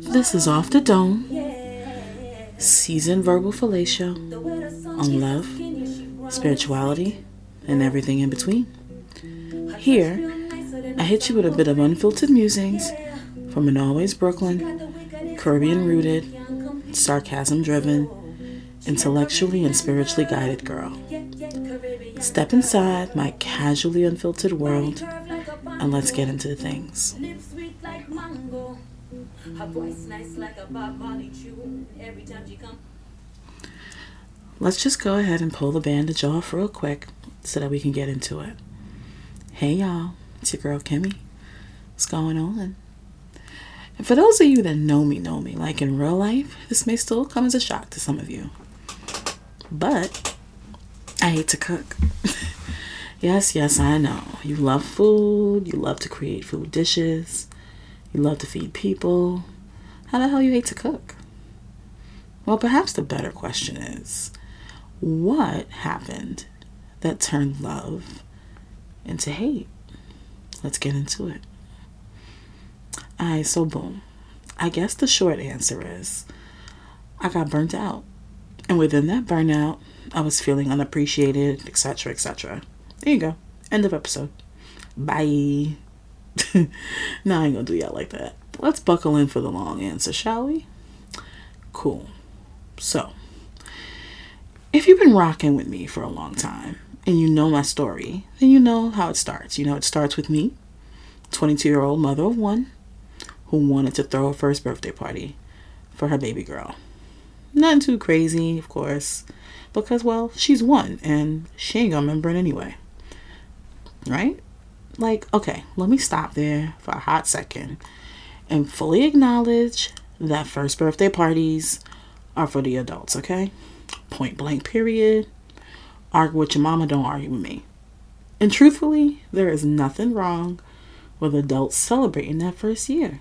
This is Off the Dome, seasoned verbal fellatio on love, spirituality, and everything in between. Here, I hit you with a bit of unfiltered musings from an always Brooklyn, Caribbean rooted, sarcasm driven, intellectually and spiritually guided girl. Step inside my casually unfiltered world and let's get into the things. Let's just go ahead and pull the bandage off real quick so that we can get into it. Hey y'all, it's your girl Kimi. What's going on? And for those of you that know me, know me, like in real life, this may still come as a shock to some of you. But I hate to cook. yes, yes, I know. You love food, you love to create food dishes, you love to feed people. How the hell you hate to cook? Well, perhaps the better question is what happened that turned love into hate? Let's get into it. Alright, so boom. I guess the short answer is I got burnt out. And within that burnout, I was feeling unappreciated, etc., etc. There you go. End of episode. Bye. now I ain't gonna do y'all like that. Let's buckle in for the long answer, shall we? Cool. So, if you've been rocking with me for a long time and you know my story, then you know how it starts. You know, it starts with me, 22 year old mother of one, who wanted to throw a first birthday party for her baby girl. Nothing too crazy, of course, because, well, she's one and she ain't gonna remember it anyway. Right? Like, okay, let me stop there for a hot second and fully acknowledge that first birthday parties are for the adults, okay? Point blank, period. Argue with your mama, don't argue with me. And truthfully, there is nothing wrong with adults celebrating that first year.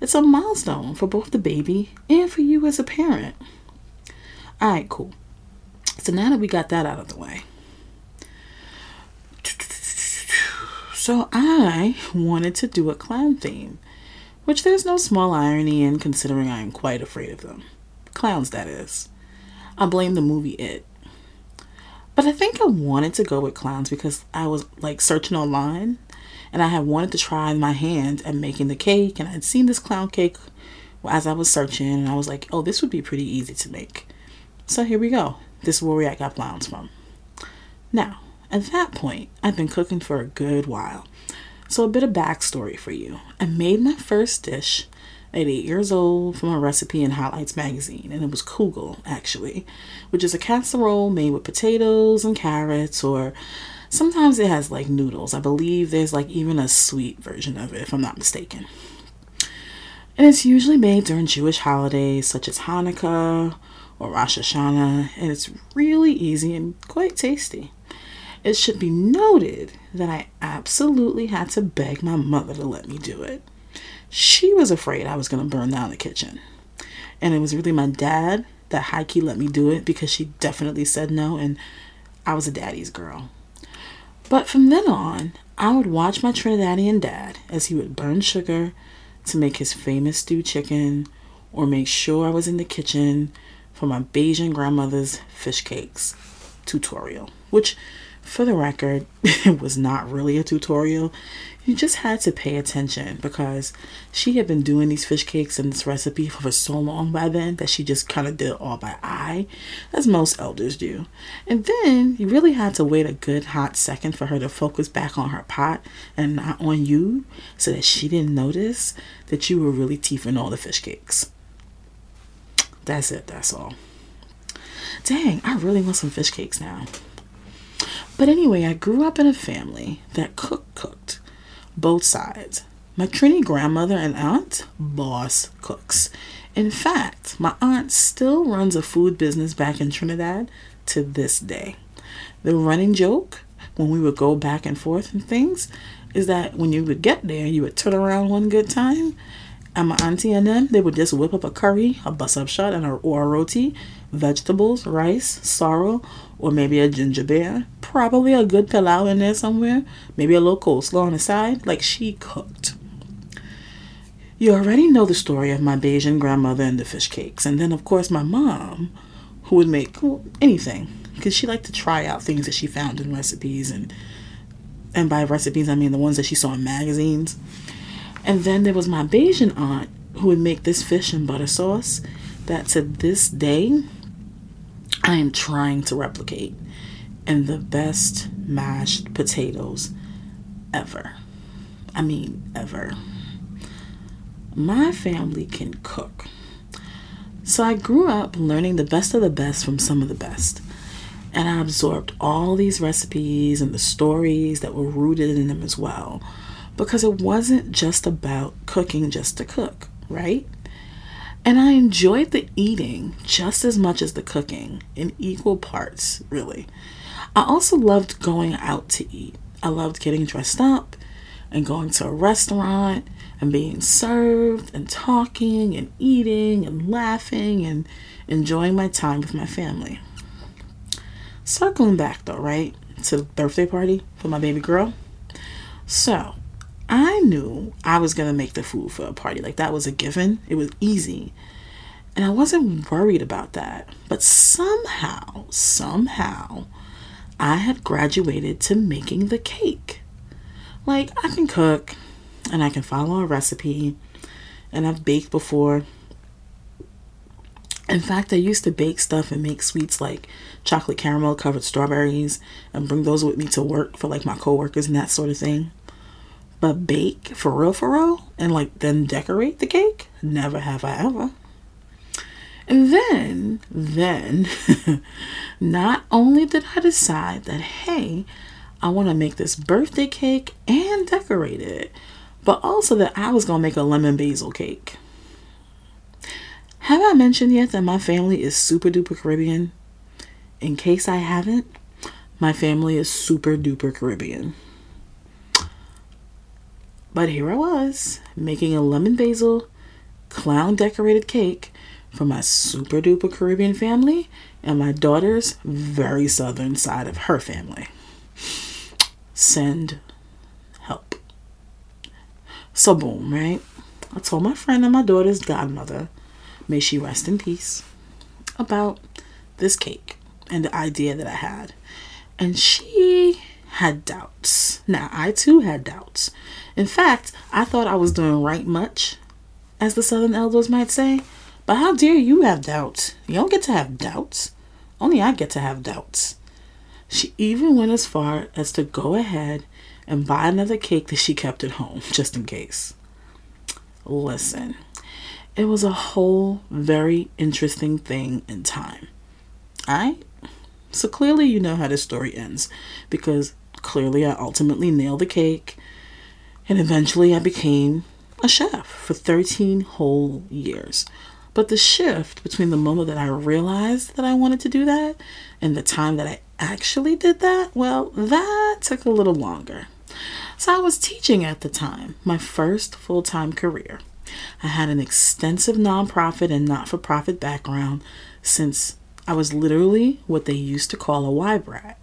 It's a milestone for both the baby and for you as a parent. All right, cool. So now that we got that out of the way, so I wanted to do a clown theme, which there's no small irony in considering I am quite afraid of them. Clowns, that is. I blame the movie It. But I think I wanted to go with clowns because I was like searching online and I had wanted to try my hand at making the cake and I'd seen this clown cake as I was searching and I was like, oh, this would be pretty easy to make. So here we go. This is where we got clowns from. Now, at that point, I'd been cooking for a good while. So a bit of backstory for you. I made my first dish at eight years old from a recipe in Highlights magazine, and it was kugel, actually, which is a casserole made with potatoes and carrots, or sometimes it has like noodles. I believe there's like even a sweet version of it, if I'm not mistaken. And it's usually made during Jewish holidays such as Hanukkah or Rosh Hashanah, and it's really easy and quite tasty. It should be noted that I absolutely had to beg my mother to let me do it she was afraid I was going to burn down the kitchen. And it was really my dad that high key let me do it because she definitely said no, and I was a daddy's girl. But from then on, I would watch my Trinidadian dad as he would burn sugar to make his famous stew chicken or make sure I was in the kitchen for my Bajan grandmother's fish cakes tutorial, which for the record, it was not really a tutorial. You just had to pay attention because she had been doing these fish cakes and this recipe for so long by then that she just kind of did it all by eye, as most elders do. And then you really had to wait a good hot second for her to focus back on her pot and not on you so that she didn't notice that you were really teething all the fish cakes. That's it, that's all. Dang, I really want some fish cakes now. But anyway, I grew up in a family that cooked, cooked, both sides. My Trini grandmother and aunt, boss cooks. In fact, my aunt still runs a food business back in Trinidad to this day. The running joke when we would go back and forth and things is that when you would get there, you would turn around one good time And my auntie and them, they would just whip up a curry, a buss up shut, and a, or a roti, vegetables, rice, sorrel, or maybe a ginger beer. Probably a good pilau in there somewhere. Maybe a little coleslaw on the side. Like she cooked. You already know the story of my Bajan grandmother and the fish cakes. And then, of course, my mom, who would make well, anything. Because she liked to try out things that she found in recipes. And, and by recipes, I mean the ones that she saw in magazines. And then there was my Bajan aunt who would make this fish and butter sauce that to this day I am trying to replicate. And the best mashed potatoes ever. I mean, ever my family can cook. So I grew up learning the best of the best from some of the best. And I absorbed all these recipes and the stories that were rooted in them as well. Because it wasn't just about cooking just to cook, right? And I enjoyed the eating just as much as the cooking in equal parts, really. I also loved going out to eat. I loved getting dressed up and going to a restaurant and being served and talking and eating and laughing and enjoying my time with my family. Circling back though, right, to the birthday party for my baby girl. So, I knew I was going to make the food for a party. Like that was a given. It was easy. And I wasn't worried about that. But somehow, somehow, I had graduated to making the cake. Like, I can cook, and I can follow a recipe and I've baked before. In fact, I used to bake stuff and make sweets like chocolate caramel covered strawberries and bring those with me to work for like my coworkers and that sort of thing. But bake for real, for real, and like then decorate the cake? Never have I ever. And then, then, not only did I decide that, hey, I want to make this birthday cake and decorate it, but also that I was going to make a lemon basil cake. Have I mentioned yet that my family is super duper Caribbean? In case I haven't, my family is super duper Caribbean. But here I was, making a lemon basil clown decorated cake for my super duper Caribbean family and my daughter's very southern side of her family. Send help. so, boom, right? I told my friend and my daughter's godmother, may she rest in peace, about this cake and the idea that I had. And she had doubts. Now, I too had doubts. In fact, I thought I was doing right much, as the Southern elders might say. But how dare you have doubts? You don't get to have doubts. Only I get to have doubts. She even went as far as to go ahead and buy another cake that she kept at home just in case. Listen, it was a whole very interesting thing in time. Alright? So clearly you know how this story ends because clearly I ultimately nailed the cake and eventually I became a chef for 13 whole years. But the shift between the moment that I realized that I wanted to do that and the time that I actually did that, well, that took a little longer. So I was teaching at the time, my first full time career. I had an extensive nonprofit and not for profit background since I was literally what they used to call a Y brat.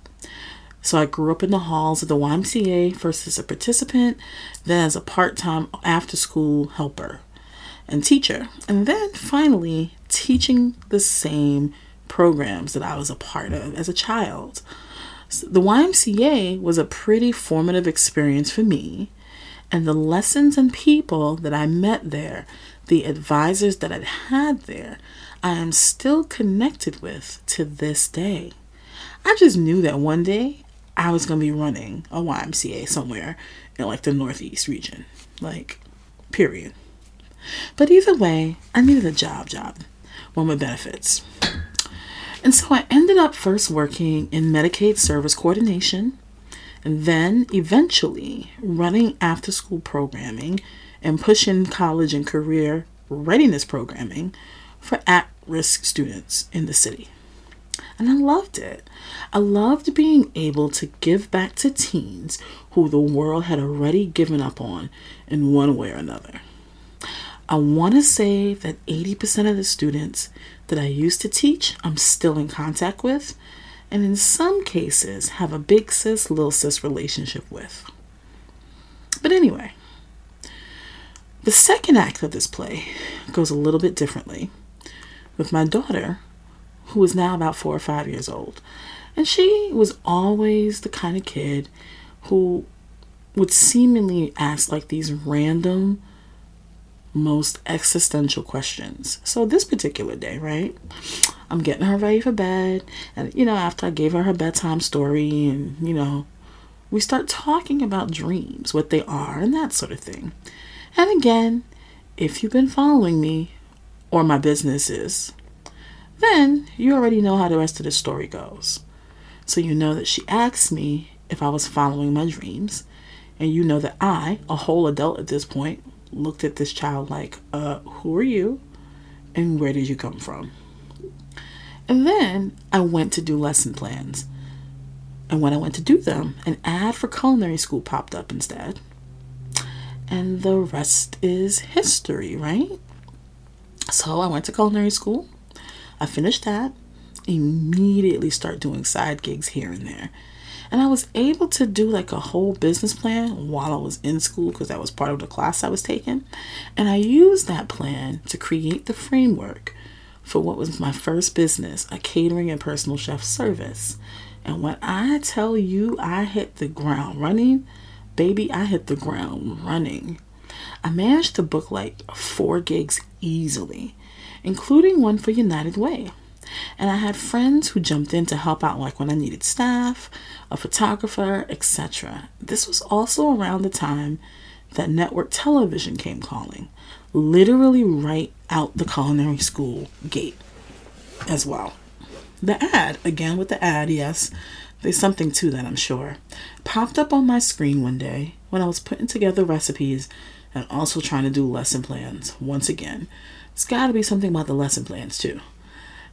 So I grew up in the halls of the YMCA, first as a participant, then as a part time after school helper and teacher, and then finally teaching the same programs that I was a part of as a child. The YMCA was a pretty formative experience for me, and the lessons and people that I met there, the advisors that I'd had there, I am still connected with to this day. I just knew that one day I was to be running a YMCA somewhere in like the Northeast region. Like, period. But either way, I needed a job job, one with benefits. And so I ended up first working in Medicaid service coordination and then eventually running after school programming and pushing college and career readiness programming for at risk students in the city. And I loved it. I loved being able to give back to teens who the world had already given up on in one way or another. I want to say that 80% of the students that I used to teach, I'm still in contact with, and in some cases have a big sis, little sis relationship with. But anyway, the second act of this play goes a little bit differently with my daughter, who is now about four or five years old. And she was always the kind of kid who would seemingly ask like these random, most existential questions. So this particular day, right? I'm getting her ready for bed. And, you know, after I gave her her bedtime story, and, you know, we start talking about dreams, what they are, and that sort of thing. And again, if you've been following me or my businesses, then you already know how the rest of the story goes. So you know that she asked me if I was following my dreams, and you know that I, a whole adult at this point, looked at this child like, uh, who are you? And where did you come from? And then I went to do lesson plans. And when I went to do them, an ad for culinary school popped up instead. And the rest is history, right? So I went to culinary school. I finished that. Immediately start doing side gigs here and there. And I was able to do like a whole business plan while I was in school because that was part of the class I was taking. And I used that plan to create the framework for what was my first business, a catering and personal chef service. And when I tell you I hit the ground running, baby, I hit the ground running. I managed to book like four gigs easily, including one for United Way. And I had friends who jumped in to help out, like when I needed staff, a photographer, etc. This was also around the time that network television came calling, literally right out the culinary school gate as well. The ad, again with the ad, yes, there's something to that, I'm sure, popped up on my screen one day when I was putting together recipes and also trying to do lesson plans. Once again, it's got to be something about the lesson plans too.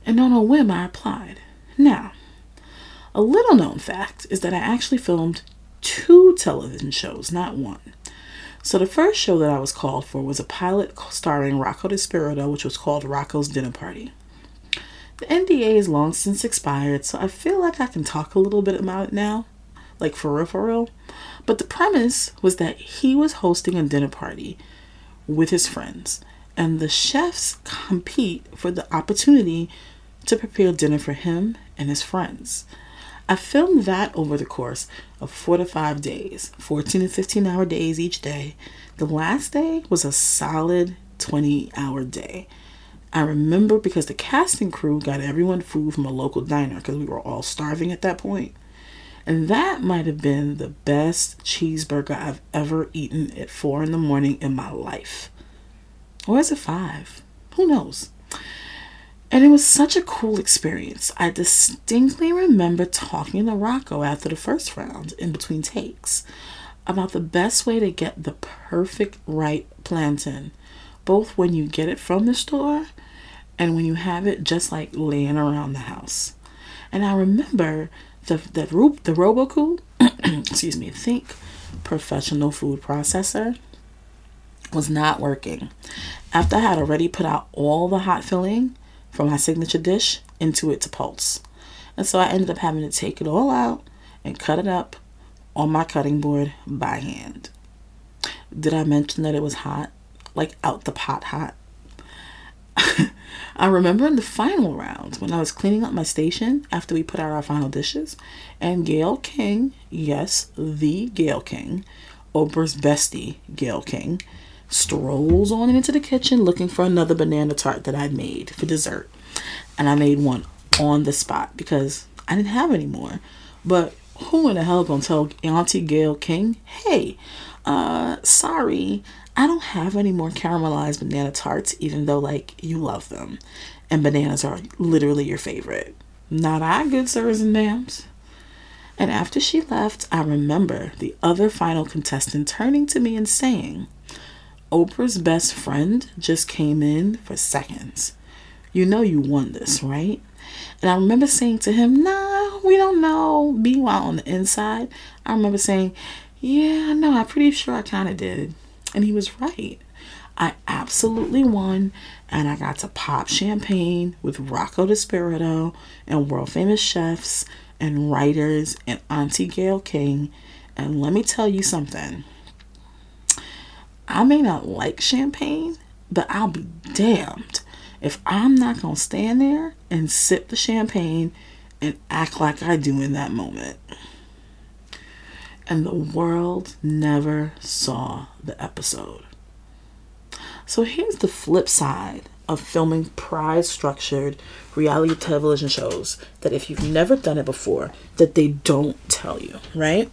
And on a whim, I applied. Now, a little known fact is that I actually filmed two television shows, not one. So the first show that I was called for was a pilot starring Rocco DiSpirito, which was called Rocco's Dinner Party. The NDA is long since expired, so I feel like I can talk a little bit about it now, like for real, for real. But the premise was that he was hosting a dinner party with his friends, and the chefs compete for the opportunity to prepare dinner for him and his friends. I filmed that over the course of four to five days, 14 to 15 hour days each day. The last day was a solid 20 hour day. I remember because the casting crew got everyone food from a local diner because we were all starving at that point. And that might have been the best cheeseburger I've ever eaten at four in the morning in my life. Or is it five? Who knows? And it was such a cool experience. I distinctly remember talking to Rocco after the first round in between takes about the best way to get the perfect right plantain, both when you get it from the store and when you have it just like laying around the house. And I remember the the, the Robot Coupe, excuse me, think professional food processor was not working. After I had already put out all the hot filling, from my signature dish into it to pulse. And so I ended up having to take it all out and cut it up on my cutting board by hand. Did I mention that it was hot? Like out the pot hot? I remember in the final round when I was cleaning up my station after we put out our final dishes, and Gayle King, yes, the Gayle King, Oprah's bestie, Gayle King, strolls on into the kitchen looking for another banana tart that I'd made for dessert. And I made one on the spot because I didn't have any more. But who in the hell gonna tell Auntie Gayle King, hey, uh, sorry, I don't have any more caramelized banana tarts, even though like you love them. And bananas are literally your favorite. Not I, good sirs and ma'ams. And after she left, I remember the other final contestant turning to me and saying, Oprah's best friend just came in for seconds. You know you won this, right? And I remember saying to him, Nah, we don't know. Meanwhile, on the inside, I remember saying, Yeah, no, I'm pretty sure I kind of did. And he was right. I absolutely won, and I got to pop champagne with Rocco DiSpirito and world famous chefs and writers and Auntie Gayle King. And let me tell you something. I may not like champagne, but I'll be damned if I'm not going to stand there and sip the champagne and act like I do in that moment. And the world never saw the episode. So here's the flip side of filming prize structured reality television shows that if you've never done it before that they don't tell you, right?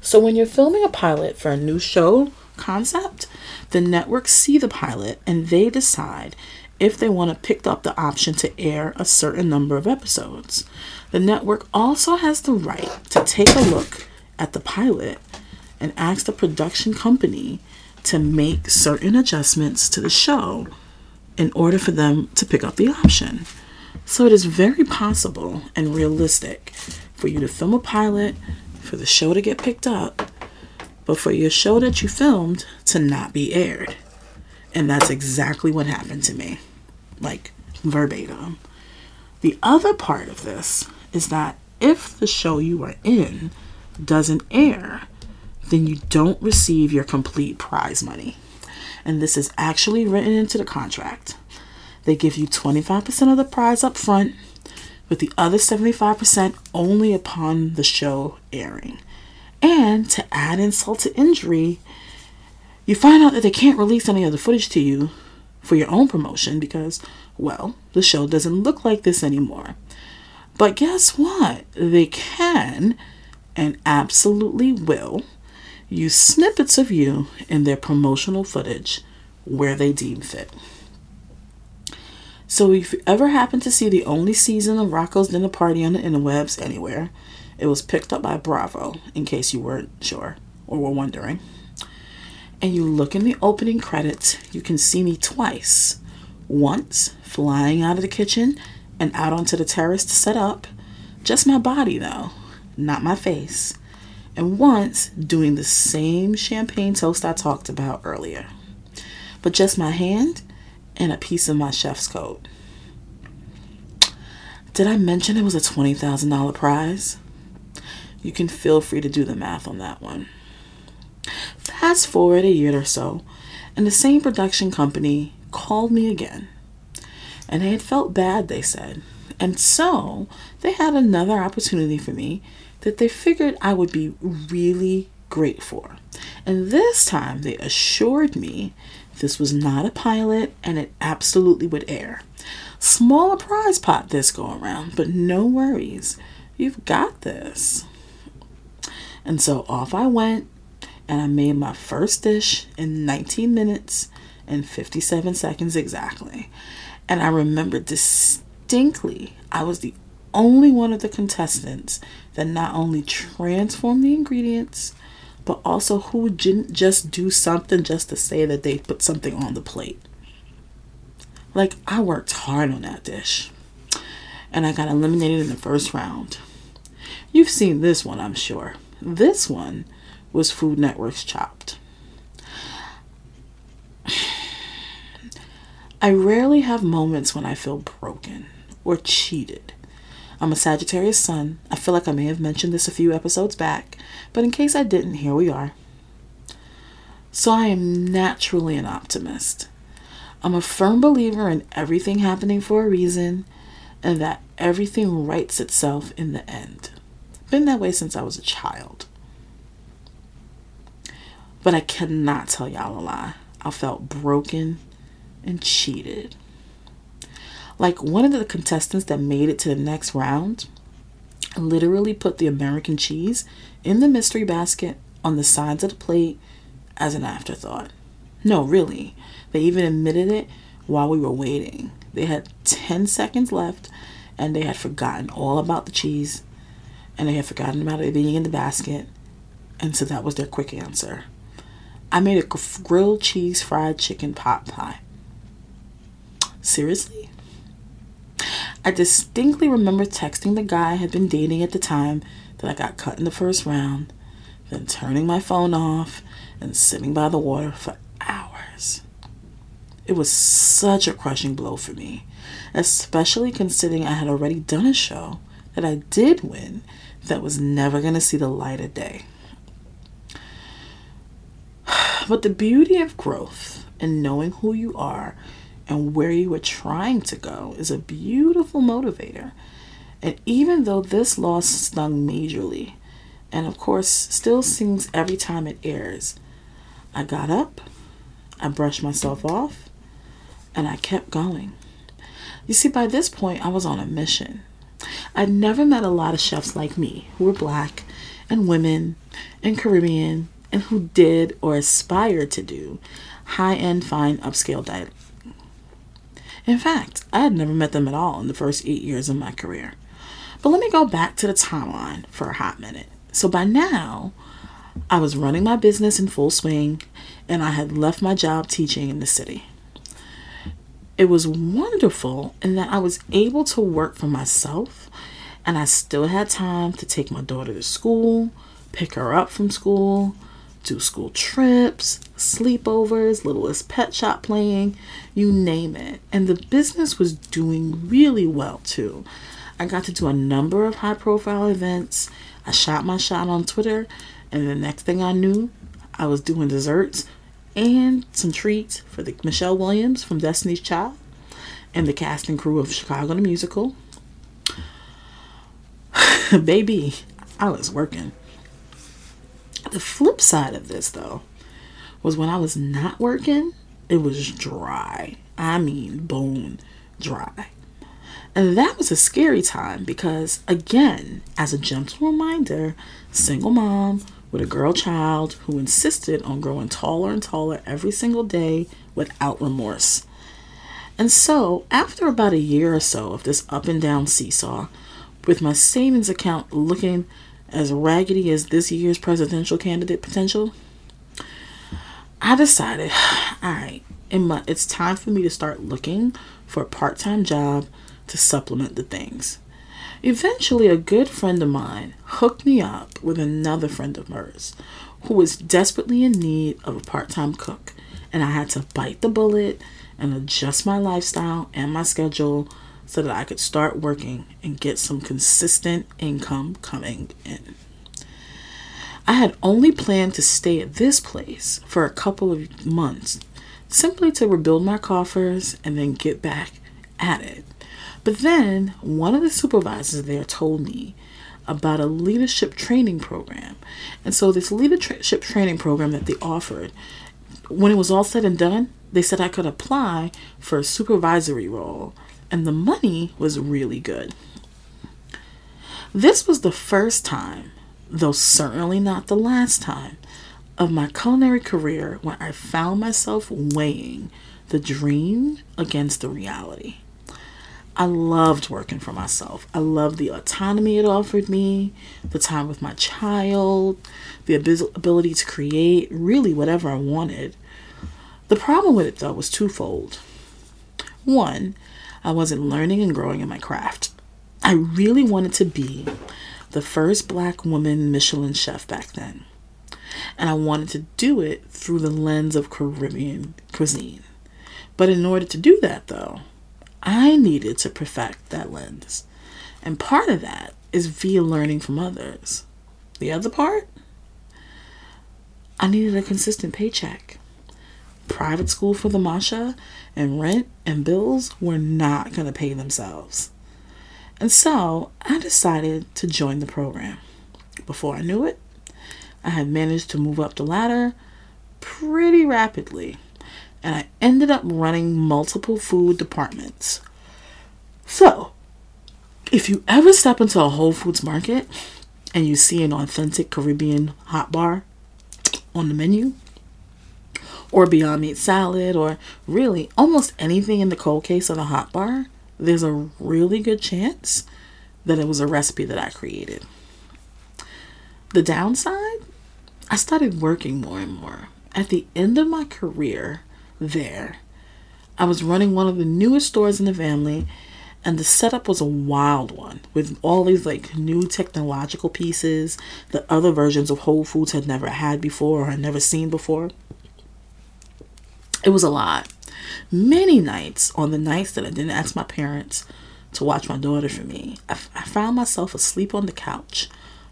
So when you're filming a pilot for a new show concept, the networks see the pilot and they decide if they want to pick up the option to air a certain number of episodes. The network also has the right to take a look at the pilot and ask the production company to make certain adjustments to the show in order for them to pick up the option. So it is very possible and realistic for you to film a pilot, for the show to get picked up, but for your show that you filmed to not be aired. And that's exactly what happened to me like verbatim. The other part of this is that if the show you are in doesn't air, then you don't receive your complete prize money. And this is actually written into the contract. They give you 25% of the prize up front, with the other 75% only upon the show airing. And to add insult to injury, you find out that they can't release any of the footage to you for your own promotion because, well, the show doesn't look like this anymore. But guess what? They can and absolutely will use snippets of you in their promotional footage where they deem fit. So, if you ever happen to see the only season of Rocco's Dinner Party on the interwebs anywhere, it was picked up by Bravo, in case you weren't sure or were wondering and you look in the opening credits, you can see me twice. Once flying out of the kitchen and out onto the terrace to set up, just my body though, not my face. And once doing the same champagne toast I talked about earlier, but just my hand and a piece of my chef's coat. Did I mention it was a $20,000 prize? You can feel free to do the math on that one. Fast forward a year or so, and the same production company called me again. And they had felt bad, they said. And so they had another opportunity for me that they figured I would be really great for. And this time they assured me this was not a pilot and it absolutely would air. Smaller prize pot this go around, but no worries. You've got this. And so off I went and I made my first dish in 19 minutes and 57 seconds exactly. And I remember distinctly, I was the only one of the contestants that not only transformed the ingredients, but also who didn't just do something just to say that they put something on the plate. Like, I worked hard on that dish. And I got eliminated in the first round. You've seen this one, I'm sure. This one was Food Network's Chopped. I rarely have moments when I feel broken or cheated. I'm a Sagittarius sun. I feel like I may have mentioned this a few episodes back, but in case I didn't, here we are. So I am naturally an optimist. I'm a firm believer in everything happening for a reason and that everything rights itself in the end. Been that way since I was a child. But I cannot tell y'all a lie. I felt broken and cheated. Like one of the contestants that made it to the next round literally put the American cheese in the mystery basket on the sides of the plate as an afterthought. No, really. They even admitted it while we were waiting. They had 10 seconds left and they had forgotten all about the cheese and they had forgotten about it being in the basket. And so that was their quick answer. I made a grilled cheese fried chicken pot pie. Seriously? I distinctly remember texting the guy I had been dating at the time that I got cut in the first round, then turning my phone off and sitting by the water for hours. it was such a crushing blow for me, especially considering I had already done a show that I did win that was never going to see the light of day. But the beauty of growth and knowing who you are and where you are trying to go is a beautiful motivator. And even though this loss stung majorly, and of course still sings every time it airs, I got up, I brushed myself off, and I kept going. You see, by this point, I was on a mission. I'd never met a lot of chefs like me who were black and women and Caribbean and who did or aspired to do high end, fine, upscale dining. In fact, I had never met them at all in the first eight years of my career. But let me go back to the timeline for a hot minute. So by now, I was running my business in full swing and I had left my job teaching in the city. It was wonderful in that I was able to work for myself and I still had time to take my daughter to school, pick her up from school, do school trips, sleepovers, littlest pet shop playing, you name it. And the business was doing really well too. I got to do a number of high profile events. I shot my shot on Twitter, and the next thing I knew, I was doing desserts and some treats for the Michelle Williams from Destiny's Child and the cast and crew of Chicago the Musical. Baby, I was working. The flip side of this, though, was when I was not working, it was dry. I mean, bone dry. And that was a scary time because, again, as a gentle reminder, single mom with a girl child who insisted on growing taller and taller every single day without remorse. And so, after about a year or so of this up and down seesaw, with my savings account looking as raggedy as this year's presidential candidate potential, I decided, all right, it's time for me to start looking for a part time job to supplement the things. Eventually, a good friend of mine hooked me up with another friend of hers who was desperately in need of a part time cook, and I had to bite the bullet and adjust my lifestyle and my schedule so that I could start working and get some consistent income coming in. I had only planned to stay at this place for a couple of months, simply to rebuild my coffers and then get back at it. But then one of the supervisors there told me about a leadership training program. And so, this leadership training program that they offered, when it was all said and done, they said I could apply for a supervisory role and the money was really good. This was the first time, though certainly not the last time, of my culinary career when I found myself weighing the dream against the reality. I loved working for myself. I loved the autonomy it offered me, the time with my child, the ability to create really whatever I wanted. The problem with it, though, was twofold. One, I wasn't learning and growing in my craft. I really wanted to be the first black woman Michelin chef back then. And I wanted to do it through the lens of Caribbean cuisine. But in order to do that, though, I needed to perfect that lens. And part of that is via learning from others. The other part, I needed a consistent paycheck. Private school for the Masha and rent and bills were not going to pay themselves. And so I decided to join the program. Before I knew it, I had managed to move up the ladder pretty rapidly, and I ended up running multiple food departments. So, if you ever step into a Whole Foods market and you see an authentic Caribbean hot bar on the menu, or Beyond Meat salad, or really almost anything in the cold case of the hot bar, there's a really good chance that it was a recipe that I created. The downside, I started working more and more. At the end of my career there, I was running one of the newest stores in the family, and the setup was a wild one with all these like new technological pieces that other versions of Whole Foods had never had before or had never seen before. It was a lot. Many nights, on the nights that I didn't ask my parents to watch my daughter for me, I, I found myself asleep on the couch,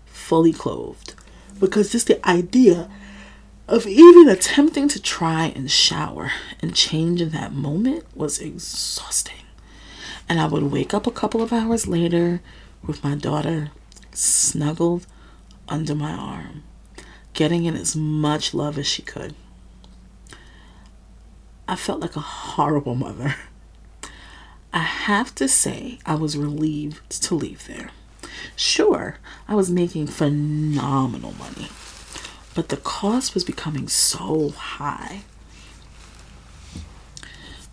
fully clothed, because just the idea of even attempting to try and shower and change in that moment was exhausting. And I would wake up a couple of hours later with my daughter snuggled under my arm, getting in as much love as she could. I felt like a horrible mother. I have to say, I was relieved to leave there. Sure, I was making phenomenal money, but the cost was becoming so high.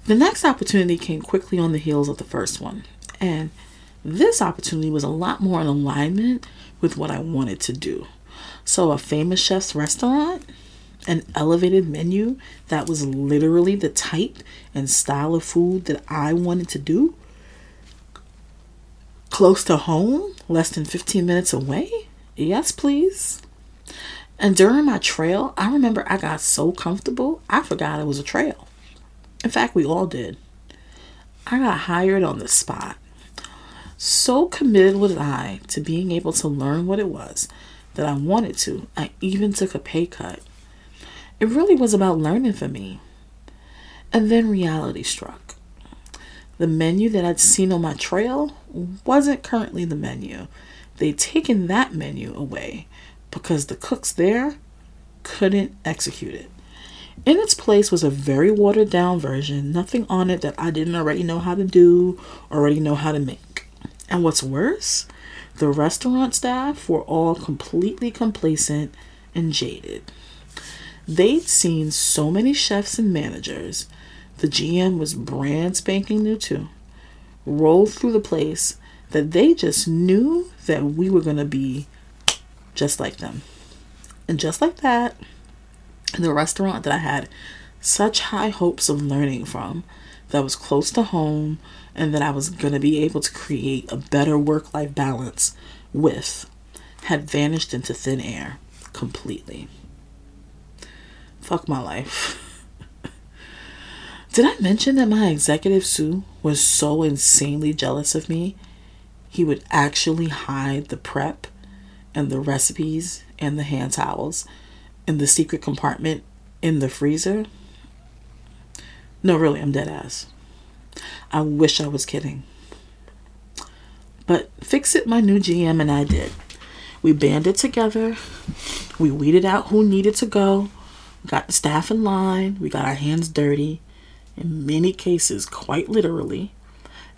The next opportunity came quickly on the heels of the first one, and this opportunity was a lot more in alignment with what I wanted to do. So, a famous chef's restaurant, an elevated menu that was literally the type and style of food that I wanted to do, close to home, less than 15 minutes away. Yes, please. And during my trail, I remember I got so comfortable, I forgot it was a trail. In fact, we all did. I got hired on the spot. So committed was I to being able to learn what it was that I wanted to, I even took a pay cut. It really was about learning for me. And then reality struck. The menu that I'd seen on my trail wasn't currently the menu. They'd taken that menu away because the cooks there couldn't execute it. In its place was a very watered down version, nothing on it that I didn't already know how to do, already know how to make. And what's worse, the restaurant staff were all completely complacent and jaded. They'd seen so many chefs and managers, the GM was brand spanking new too, roll through the place that they just knew that we were going to be just like them. And just like that, the restaurant that I had such high hopes of learning from, that was close to home, and that I was going to be able to create a better work life balance with, had vanished into thin air completely. Fuck my life. Did I mention that my executive sous was so insanely jealous of me? He would actually hide the prep and the recipes and the hand towels in the secret compartment in the freezer. No, really, I'm dead ass. I wish I was kidding. But fix it, my new GM and I did. We banded together. We weeded out who needed to go. Got the staff in line. We got our hands dirty, in many cases, quite literally,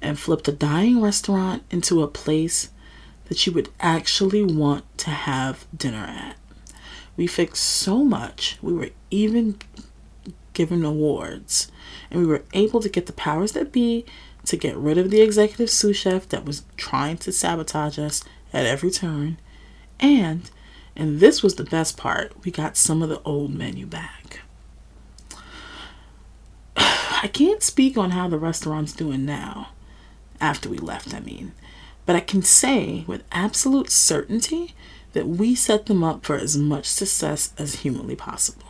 and flipped a dying restaurant into a place that you would actually want to have dinner at. We fixed so much, we were even given awards, and we were able to get the powers that be to get rid of the executive sous chef that was trying to sabotage us at every turn. And, and this was the best part, we got some of the old menu back. I can't speak on how the restaurant's doing now, after we left, I mean. But I can say with absolute certainty that we set them up for as much success as humanly possible.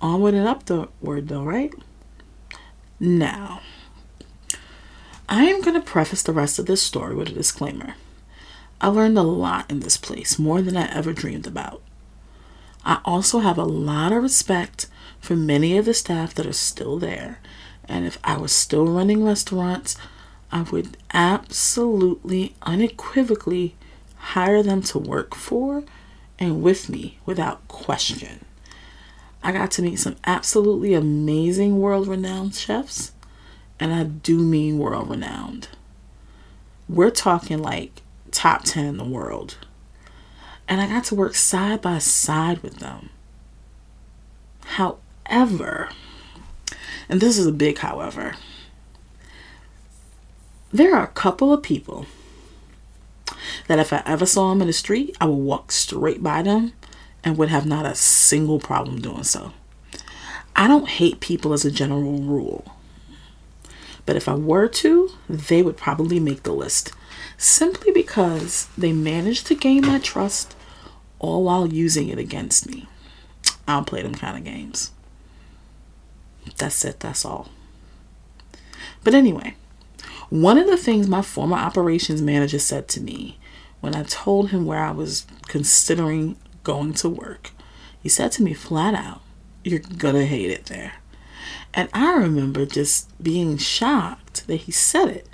Onward and upward, though, right? Now, I am going to preface the rest of this story with a disclaimer. I learned a lot in this place, more than I ever dreamed about. I also have a lot of respect for many of the staff that are still there, and if I was still running restaurants, I would absolutely, unequivocally hire them to work for and with me without question. I got to meet some absolutely amazing world renowned chefs, and I do mean world renowned. We're talking like top 10 in the world. And I got to work side by side with them. However, and this is a big however, there are a couple of people that if I ever saw them in the street, I would walk straight by them and would have not a single problem doing so. I don't hate people as a general rule. But if I were to, they would probably make the list simply because they managed to gain my trust all while using it against me. I don't play them kind of games. That's it, that's all. But anyway, one of the things my former operations manager said to me when I told him where I was considering going to work, he said to me flat out, You're gonna hate it there. And I remember just being shocked that he said it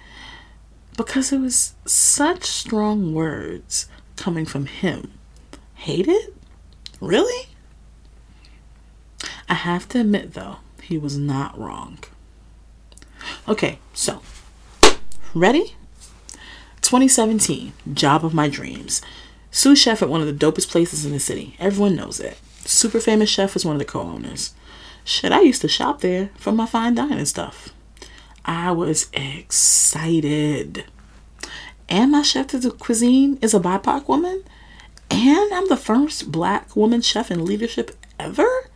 because it was such strong words coming from him. Hate it? Really? I have to admit, though, he was not wrong. Okay, so, ready? 2017, job of my dreams. Sous chef at one of the dopest places in the city. Everyone knows it. Super famous chef is one of the co owners. Shit, I used to shop there for my fine dining stuff. I was excited. And my chef de cuisine is a BIPOC woman. And I'm the first black woman chef in leadership ever?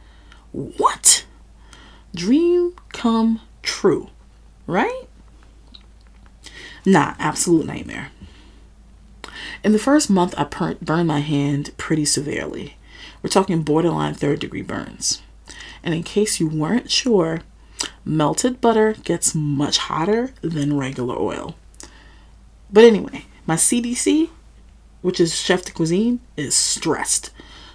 What? Dream come true, right? Nah, absolute nightmare. In the first month, I burned my hand pretty severely. We're talking borderline third degree burns. And in case you weren't sure, melted butter gets much hotter than regular oil. But anyway, my CDC, which is chef de cuisine, is stressed.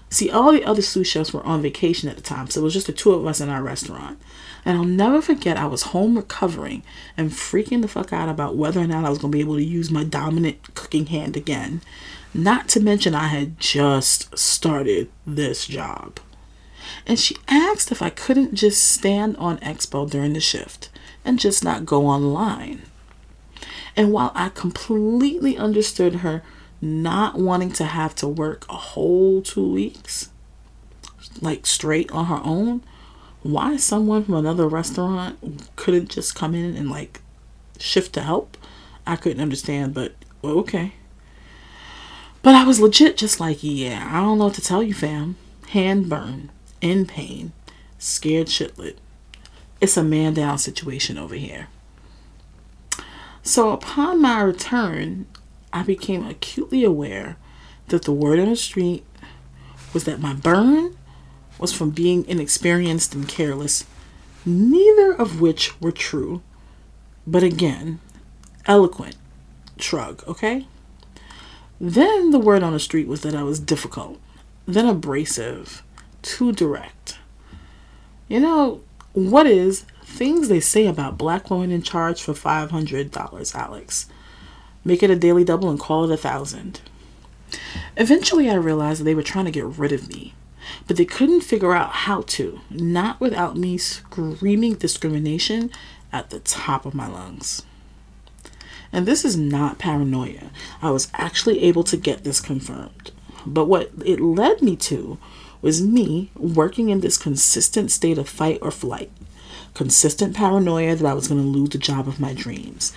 See, all the other sous chefs were on vacation at the time, so it was just the two of us in our restaurant. And I'll never forget, I was home recovering and freaking the fuck out about whether or not I was going to be able to use my dominant cooking hand again. Not to mention, I had just started this job and she asked if I couldn't just stand on Expo during the shift and just not go online. And while I completely understood her not wanting to have to work a whole two weeks, like straight on her own, why someone from another restaurant couldn't just come in and like shift to help, I couldn't understand, but okay. But I was legit just like, yeah, I don't know what to tell you, fam. Hand burn in pain, scared shitlet. It's a man down situation over here. So upon my return, I became acutely aware that the word on the street was that my burn was from being inexperienced and careless, neither of which were true. But again, eloquent shrug, okay? Then the word on the street was that I was difficult, then abrasive, too direct. You know, what is things they say about black women in charge for $500, Alex? Make it a daily double and call it a thousand. Eventually, I realized they were trying to get rid of me, but they couldn't figure out how to, not without me screaming discrimination at the top of my lungs. And this is not paranoia. I was actually able to get this confirmed. But what it led me to was me working in this consistent state of fight or flight, consistent paranoia that I was going to lose the job of my dreams.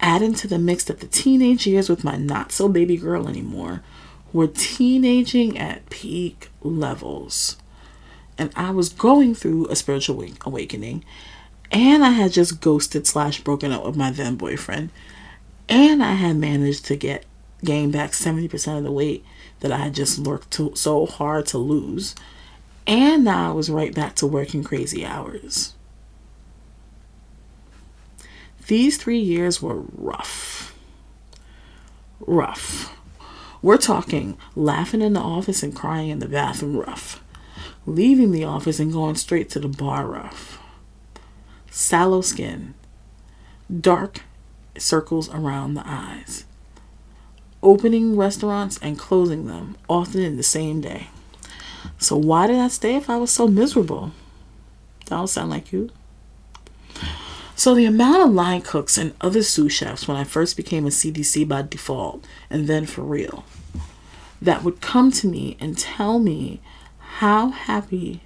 Add into the mix that the teenage years with my not so baby girl anymore were teenaging at peak levels. And I was going through a spiritual awakening, and I had just ghosted slash broken up with my then boyfriend, and I had managed to get gain back 70% of the weight that I had just worked to, so hard to lose. And now I was right back to working crazy hours. These three years were rough. Rough. We're talking laughing in the office and crying in the bathroom rough. Leaving the office and going straight to the bar rough. Sallow skin. Dark circles around the eyes opening restaurants and closing them, often in the same day. So, why did I stay if I was so miserable? That don't sound like you. So, the amount of line cooks and other sous chefs when I first became a CDC by default and then for real that would come to me and tell me how happy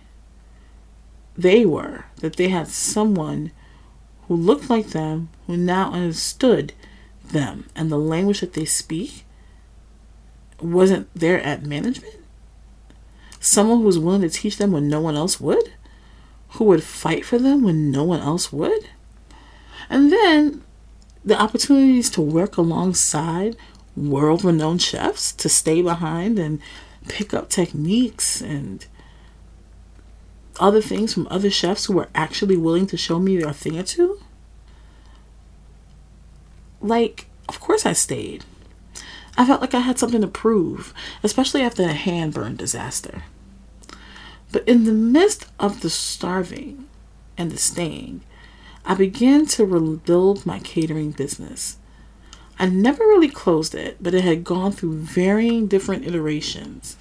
they were that they had someone who looked like them, who now understood them and the language that they speak wasn't there at management? Someone who was willing to teach them when no one else would? Who would fight for them when no one else would? And then the opportunities to work alongside world renowned chefs, to stay behind and pick up techniques and other things from other chefs who were actually willing to show me a thing or two. Like, of course I stayed. I felt like I had something to prove, especially after a hand burn disaster. But in the midst of the starving and the staying, I began to rebuild my catering business. I never really closed it, but it had gone through varying different iterations.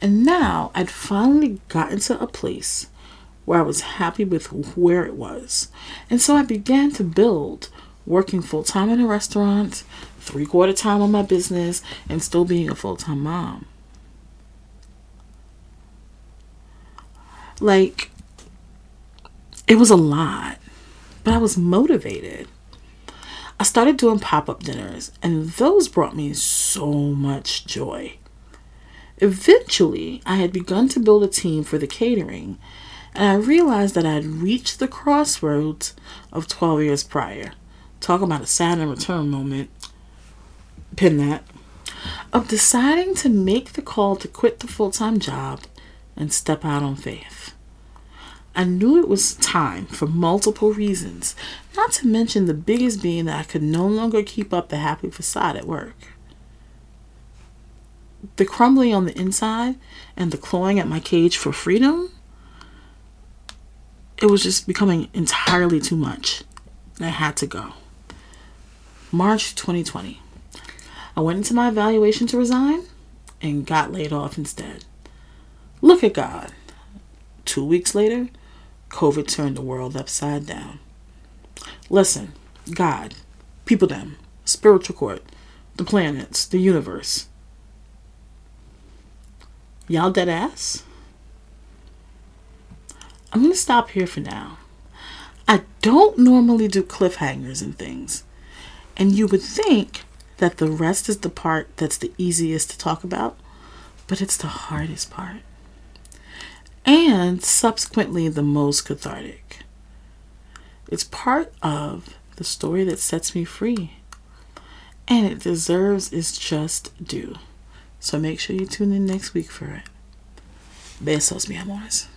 And now I'd finally gotten to a place where I was happy with where it was. And so I began to build, working full time in a restaurant, three quarter time on my business, and still being a full time mom. Like, it was a lot, but I was motivated. I started doing pop up dinners, and those brought me so much joy. Eventually, I had begun to build a team for the catering, and I realized that I had reached the crossroads of 12 years prior. Talk about a Saturn return moment. Pin that. Of deciding to make the call to quit the full time job and step out on faith. I knew it was time for multiple reasons, not to mention the biggest being that I could no longer keep up the happy facade at work. The crumbling on the inside and the clawing at my cage for freedom, it was just becoming entirely too much. I had to go. March 2020. I went into my evaluation to resign and got laid off instead. Look at God. Two weeks later, COVID turned the world upside down. Listen, God, people them, spiritual court, the planets, the universe. Y'all dead ass? I'm going to stop here for now. I don't normally do cliffhangers and things. And you would think that the rest is the part that's the easiest to talk about, but it's the hardest part and subsequently the most cathartic. It's part of the story that sets me free, and it deserves its just due. So make sure you tune in next week for it. Besos, mi amores.